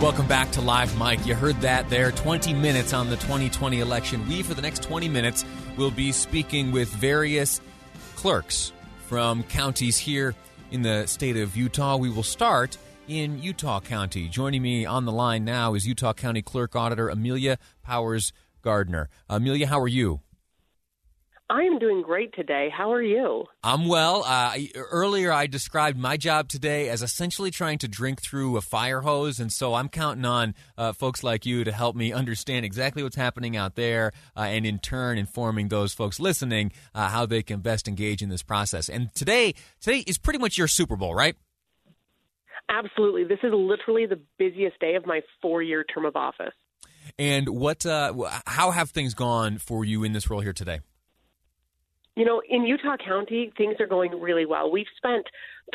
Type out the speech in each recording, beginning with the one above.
Welcome back to Live Mike. You heard that there. 20 minutes on the 2020 election. We, for the next 20 minutes, will be speaking with various clerks from counties here in the state of Utah. We will start in Utah County. Joining me on the line now is Utah County Clerk Auditor Amelia Powers Gardner. Amelia, how are you? I am doing great today. How are you? I'm well. Uh, earlier, I described my job today as essentially trying to drink through a fire hose, and so I'm counting on uh, folks like you to help me understand exactly what's happening out there, uh, and in turn, informing those folks listening uh, how they can best engage in this process. And today, today is pretty much your Super Bowl, right? Absolutely. This is literally the busiest day of my four-year term of office. And what? Uh, how have things gone for you in this role here today? You know, in Utah County, things are going really well. We've spent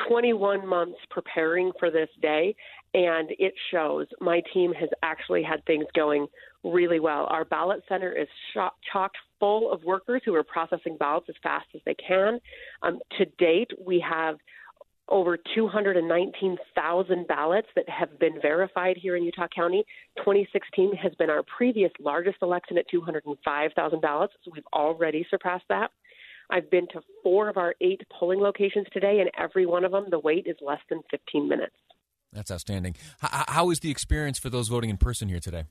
21 months preparing for this day, and it shows. My team has actually had things going really well. Our ballot center is chock full of workers who are processing ballots as fast as they can. Um, to date, we have over 219,000 ballots that have been verified here in Utah County. 2016 has been our previous largest election at 205,000 ballots, so we've already surpassed that. I've been to four of our eight polling locations today, and every one of them, the wait is less than 15 minutes. That's outstanding. how is the experience for those voting in person here today?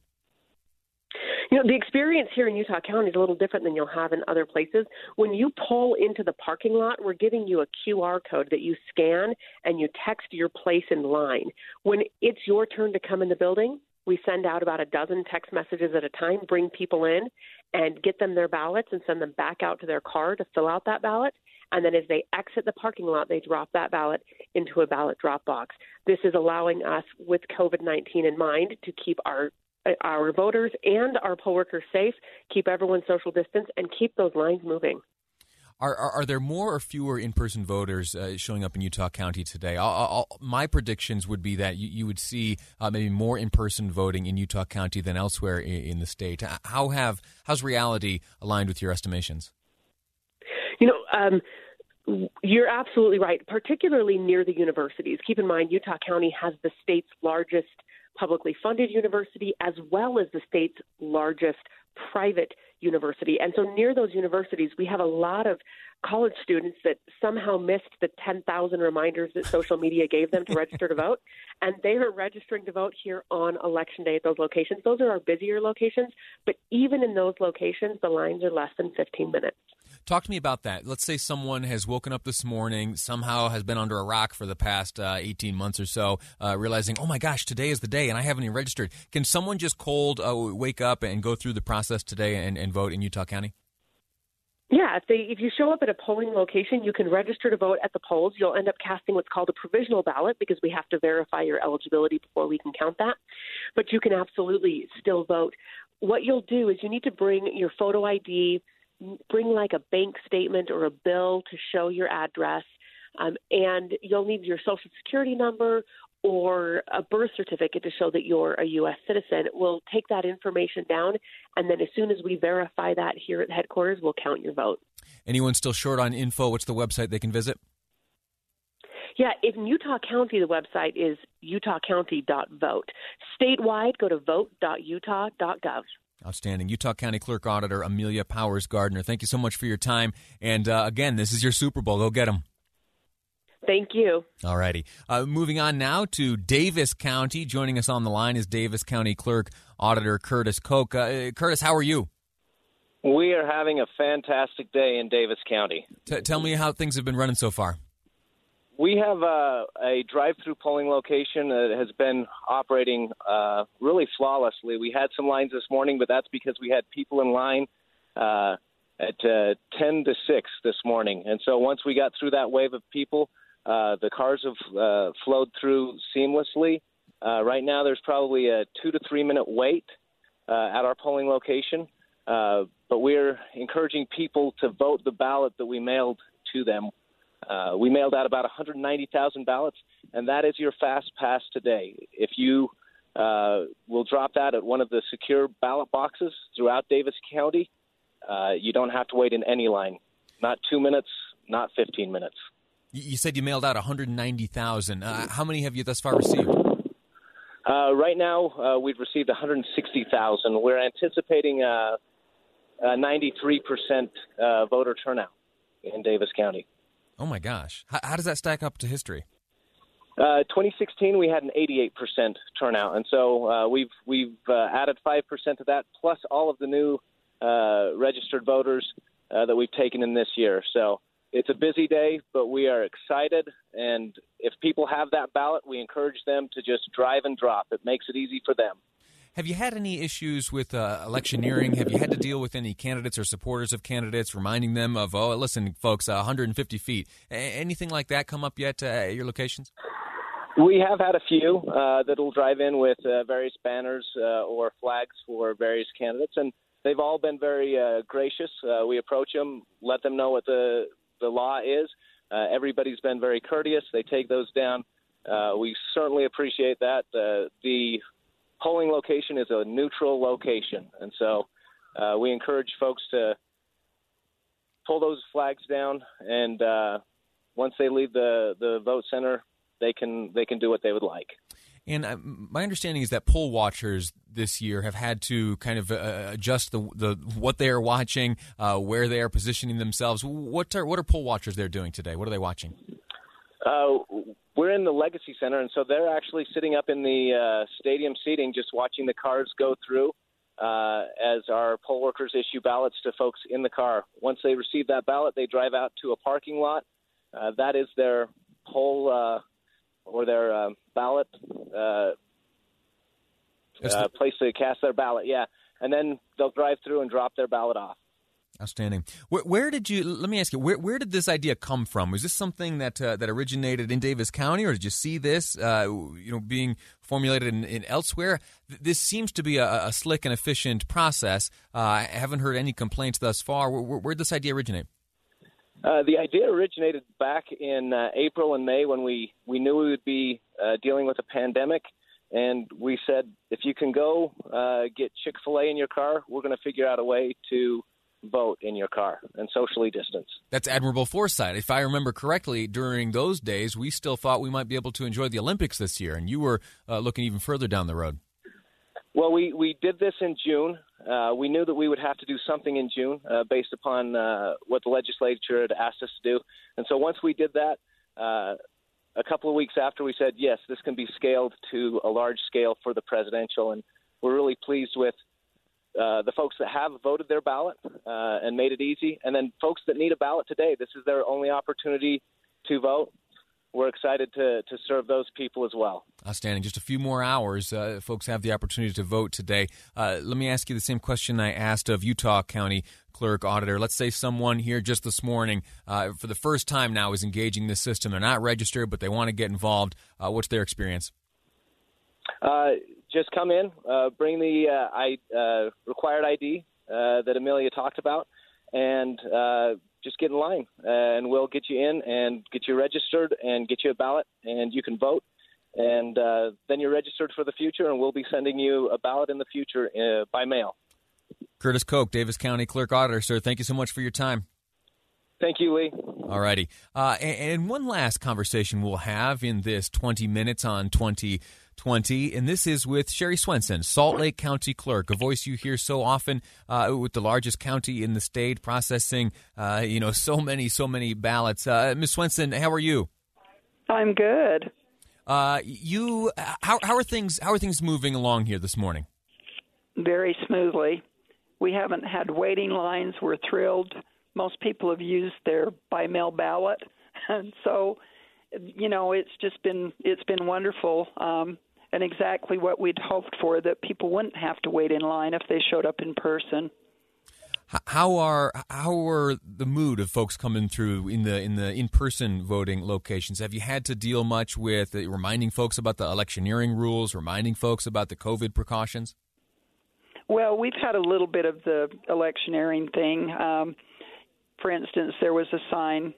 You know, the experience here in Utah County is a little different than you'll have in other places. When you pull into the parking lot, we're giving you a QR code that you scan and you text your place in line. When it's your turn to come in the building, we send out about a dozen text messages at a time, bring people in, and get them their ballots and send them back out to their car to fill out that ballot. And then as they exit the parking lot, they drop that ballot into a ballot drop box. This is allowing us, with COVID 19 in mind, to keep our our voters and our poll workers safe, keep everyone social distance, and keep those lines moving. Are, are, are, there more or fewer in person voters uh, showing up in Utah County today? I'll, I'll, my predictions would be that you, you would see uh, maybe more in person voting in Utah County than elsewhere in, in, the state. How have how's reality aligned with your estimations? You know. Um, you're absolutely right, particularly near the universities. Keep in mind, Utah County has the state's largest publicly funded university as well as the state's largest private university. And so near those universities, we have a lot of college students that somehow missed the 10,000 reminders that social media gave them to register to vote. And they are registering to vote here on election day at those locations. Those are our busier locations. But even in those locations, the lines are less than 15 minutes. Talk to me about that. Let's say someone has woken up this morning, somehow has been under a rock for the past uh, 18 months or so, uh, realizing, oh my gosh, today is the day and I haven't even registered. Can someone just cold uh, wake up and go through the process today and, and vote in Utah County? Yeah, if they if you show up at a polling location, you can register to vote at the polls. You'll end up casting what's called a provisional ballot because we have to verify your eligibility before we can count that. But you can absolutely still vote. What you'll do is you need to bring your photo ID, bring like a bank statement or a bill to show your address. Um, and you'll need your social security number or a birth certificate to show that you're a U.S. citizen. We'll take that information down, and then as soon as we verify that here at headquarters, we'll count your vote. Anyone still short on info? What's the website they can visit? Yeah, in Utah County, the website is utahcounty.vote. Statewide, go to vote.utah.gov. Outstanding. Utah County Clerk Auditor Amelia Powers Gardner, thank you so much for your time. And uh, again, this is your Super Bowl. Go get them. Thank you. All righty. Uh, moving on now to Davis County. Joining us on the line is Davis County Clerk Auditor Curtis Koch. Uh, Curtis, how are you? We are having a fantastic day in Davis County. T- tell me how things have been running so far. We have uh, a drive-through polling location that has been operating uh, really flawlessly. We had some lines this morning, but that's because we had people in line uh, at uh, 10 to 6 this morning. And so once we got through that wave of people, uh, the cars have uh, flowed through seamlessly. Uh, right now, there's probably a two to three minute wait at our polling location, but we're encouraging people to vote the ballot that we mailed to them. Uh, we mailed out about 190,000 ballots, and that is your fast pass today. If you uh, will drop that at one of the secure ballot boxes throughout Davis County, uh, you don't have to wait in any line. Not two minutes, not 15 minutes. You said you mailed out 190,000. Uh, how many have you thus far received? Uh, right now, uh, we've received 160,000. We're anticipating a, a 93% uh, voter turnout in Davis County. Oh my gosh! How, how does that stack up to history? Uh, 2016, we had an 88% turnout, and so uh, we've we've uh, added five percent to that, plus all of the new uh, registered voters uh, that we've taken in this year. So it's a busy day, but we are excited. And if people have that ballot, we encourage them to just drive and drop. It makes it easy for them. Have you had any issues with uh, electioneering? Have you had to deal with any candidates or supporters of candidates, reminding them of, oh, listen, folks, uh, 150 feet? A- anything like that come up yet uh, at your locations? We have had a few uh, that'll drive in with uh, various banners uh, or flags for various candidates, and they've all been very gracious. We approach them, let them know what the the law is. Everybody's been very courteous. They take those down. Uh, we certainly appreciate that. Uh, the polling location is a neutral location, and so uh, we encourage folks to pull those flags down. And uh, once they leave the the vote center, they can they can do what they would like. And uh, my understanding is that poll watchers this year have had to kind of uh, adjust the, the what they are watching, uh, where they are positioning themselves. What are what are poll watchers there doing today? What are they watching? Uh, we're in the Legacy Center, and so they're actually sitting up in the uh, stadium seating, just watching the cars go through uh, as our poll workers issue ballots to folks in the car. Once they receive that ballot, they drive out to a parking lot. Uh, that is their poll uh, or their uh, ballot uh, uh, place to cast their ballot. Yeah, and then they'll drive through and drop their ballot off. Outstanding. Where, where, did you? Let me ask you. Where, where did this idea come from? Was this something that uh, that originated in Davis County, or did you see this, uh, you know, being formulated in, in elsewhere? This seems to be a, a slick and efficient process. Uh, I haven't heard any complaints thus far. Where, where did this idea originate? Uh, the idea originated back in uh, April and May when we, we knew we would be uh, dealing with a pandemic. And we said, if you can go get Chick fil A in your car, we're going to figure out a way to vote in your car and socially distance. That's admirable foresight. If I remember correctly, during those days, we still thought we might be able to enjoy the Olympics this year, and you were uh, looking even further down the road. Well, we, we did this in June. Uh, we knew that we would have to do something in June uh, based upon uh, what the legislature had asked us to do. And so once we did that, uh, a couple of weeks after, we said, yes, this can be scaled to a large scale for the presidential. And we're really pleased with uh, the folks that have voted their ballot uh, and made it easy. And then folks that need a ballot today, this is their only opportunity to vote we're excited to, to serve those people as well. Outstanding. Just a few more hours. Uh, folks have the opportunity to vote today. Uh, let me ask you the same question I asked of Utah County Clerk Auditor. Let's say someone here just this morning, uh, for the first time now, is engaging this system. They're not registered, but they want to get involved. Uh, what's their experience? Uh, just come in, uh, bring the I, required ID that Amelia talked about, and just get in line, uh, and we'll get you in and get you registered and get you a ballot, and you can vote. And uh, then you're registered for the future, and we'll be sending you a ballot in the future uh, by mail. Curtis Koch, Davis County Clerk Auditor, sir. Thank you so much for your time. Thank you, Lee. All righty. Uh, and, and, one last conversation we'll have in this 20 minutes on 2020, and this is with Sherrie Swenson, Salt Lake County Clerk, a voice you hear so often uh, with the largest county in the state, processing, uh, you know, so many, so many ballots. Uh, Ms. Swenson, how are you? I'm good. Uh, you, how, how are things? How are things moving along here this morning? Very smoothly. We haven't had waiting lines. We're thrilled. Most people have used their by mail ballot, and so you know it's just been it's been wonderful. Um, and exactly what we'd hoped for that people wouldn't have to wait in line if they showed up in person. How are how are the mood of folks coming through in the in the in person voting locations? Have you had to deal much with uh, reminding folks about the electioneering rules, reminding folks about the COVID precautions? Well, we've had a little bit of the electioneering thing. Um, for instance, there was a sign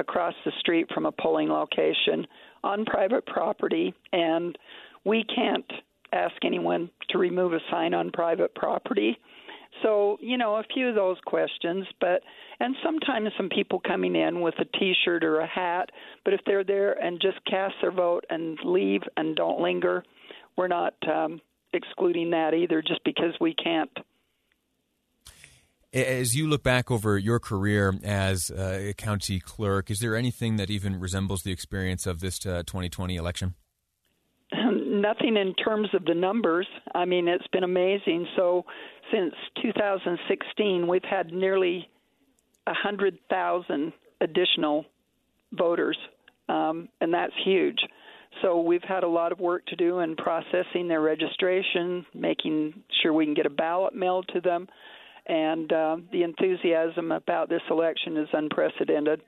across the street from a polling location on private property, and we can't ask anyone to remove a sign on private property. So, you know, a few of those questions, but and sometimes some people coming in with a t-shirt or a hat, but if they're there and just cast their vote and leave and don't linger, we're not um excluding that either just because we can't as you look back over your career as a county clerk, is there anything that even resembles the experience of this 2020 uh, election? nothing in terms of the numbers. I mean, it's been amazing. So, since 2016, we've had nearly 100,000 additional voters, um, and that's huge. So, we've had a lot of work to do in processing their registration, making sure we can get a ballot mailed to them, and uh, the enthusiasm about this election is unprecedented.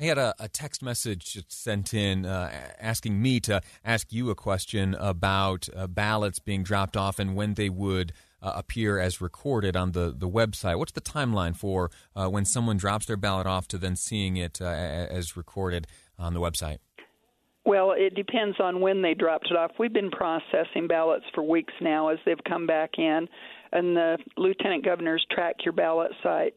I had a, a text message sent in uh, asking me to ask you a question about uh, ballots being dropped off and when they would uh, appear as recorded on the, the website. What's the timeline for uh, when someone drops their ballot off to then seeing it uh, as recorded on the website? Well, it depends on when they dropped it off. We've been processing ballots for weeks now as they've come back in, and the lieutenant governor's track your ballot site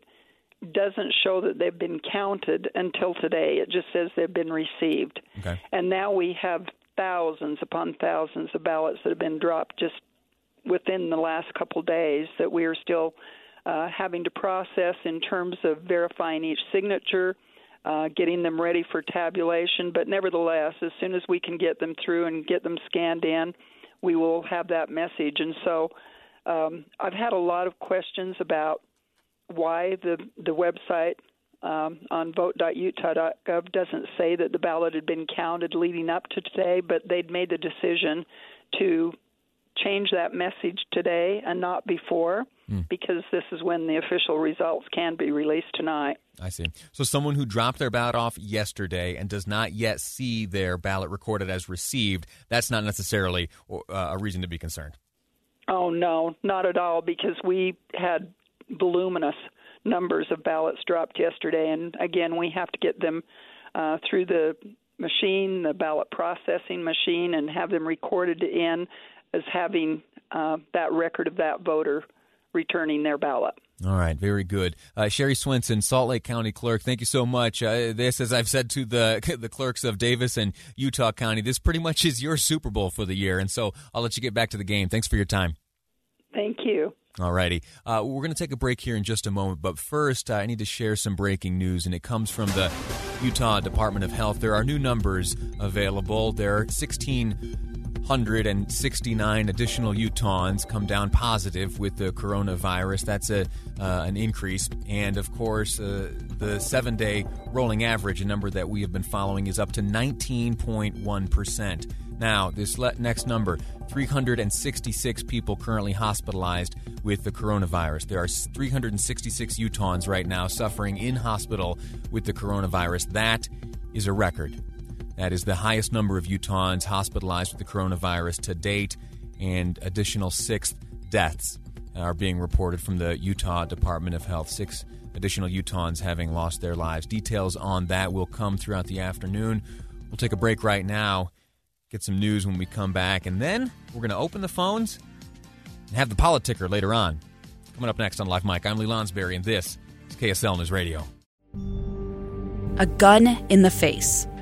doesn't show that they've been counted until today. It just says they've been received. Okay. And now we have thousands upon thousands of ballots that have been dropped just within the last couple days that we are still uh, having to process in terms of verifying each signature, uh, getting them ready for tabulation. But nevertheless, as soon as we can get them through and get them scanned in, we will have that message. And so um, I've had a lot of questions about why the the website um, on vote.utah.gov doesn't say that the ballot had been counted leading up to today, but they'd made the decision to change that message today and not before mm. because this is when the official results can be released tonight. I see. So someone who dropped their ballot off yesterday and does not yet see their ballot recorded as received, that's not necessarily uh, a reason to be concerned. Oh no, not at all because we had voluminous numbers of ballots dropped yesterday, and again, we have to get them uh, through the machine, the ballot processing machine, and have them recorded in as having uh, that record of that voter returning their ballot. All right, very good. Uh, Sherrie Swenson, Salt Lake County Clerk, thank you so much. Uh, this, as I've said to the the clerks of Davis and Utah County, this pretty much is your Super Bowl for the year, and so I'll let you get back to the game. Thanks for your time. Thank you. All righty. Uh, we're going to take a break here in just a moment, but first, uh, I need to share some breaking news, and it comes from the Utah Department of Health. There are new numbers available. There are 1,669 additional Utahns come down positive with the coronavirus. That's a uh, an increase, and of course, uh, the seven-day rolling average, a number that we have been following, is up to 19.1 percent. Now, this next number 366 people currently hospitalized with the coronavirus. There are 366 Utahns right now suffering in hospital with the coronavirus. That is a record. That is the highest number of Utahns hospitalized with the coronavirus to date, and additional six deaths are being reported from the Utah Department of Health. Six additional Utahns having lost their lives. Details on that will come throughout the afternoon. We'll take a break right now get some news when we come back, and then we're going to open the phones and have the politicker later on. Coming up next on Live Mike, I'm Lee Lonsberry, and this is KSL News Radio. A gun in the face.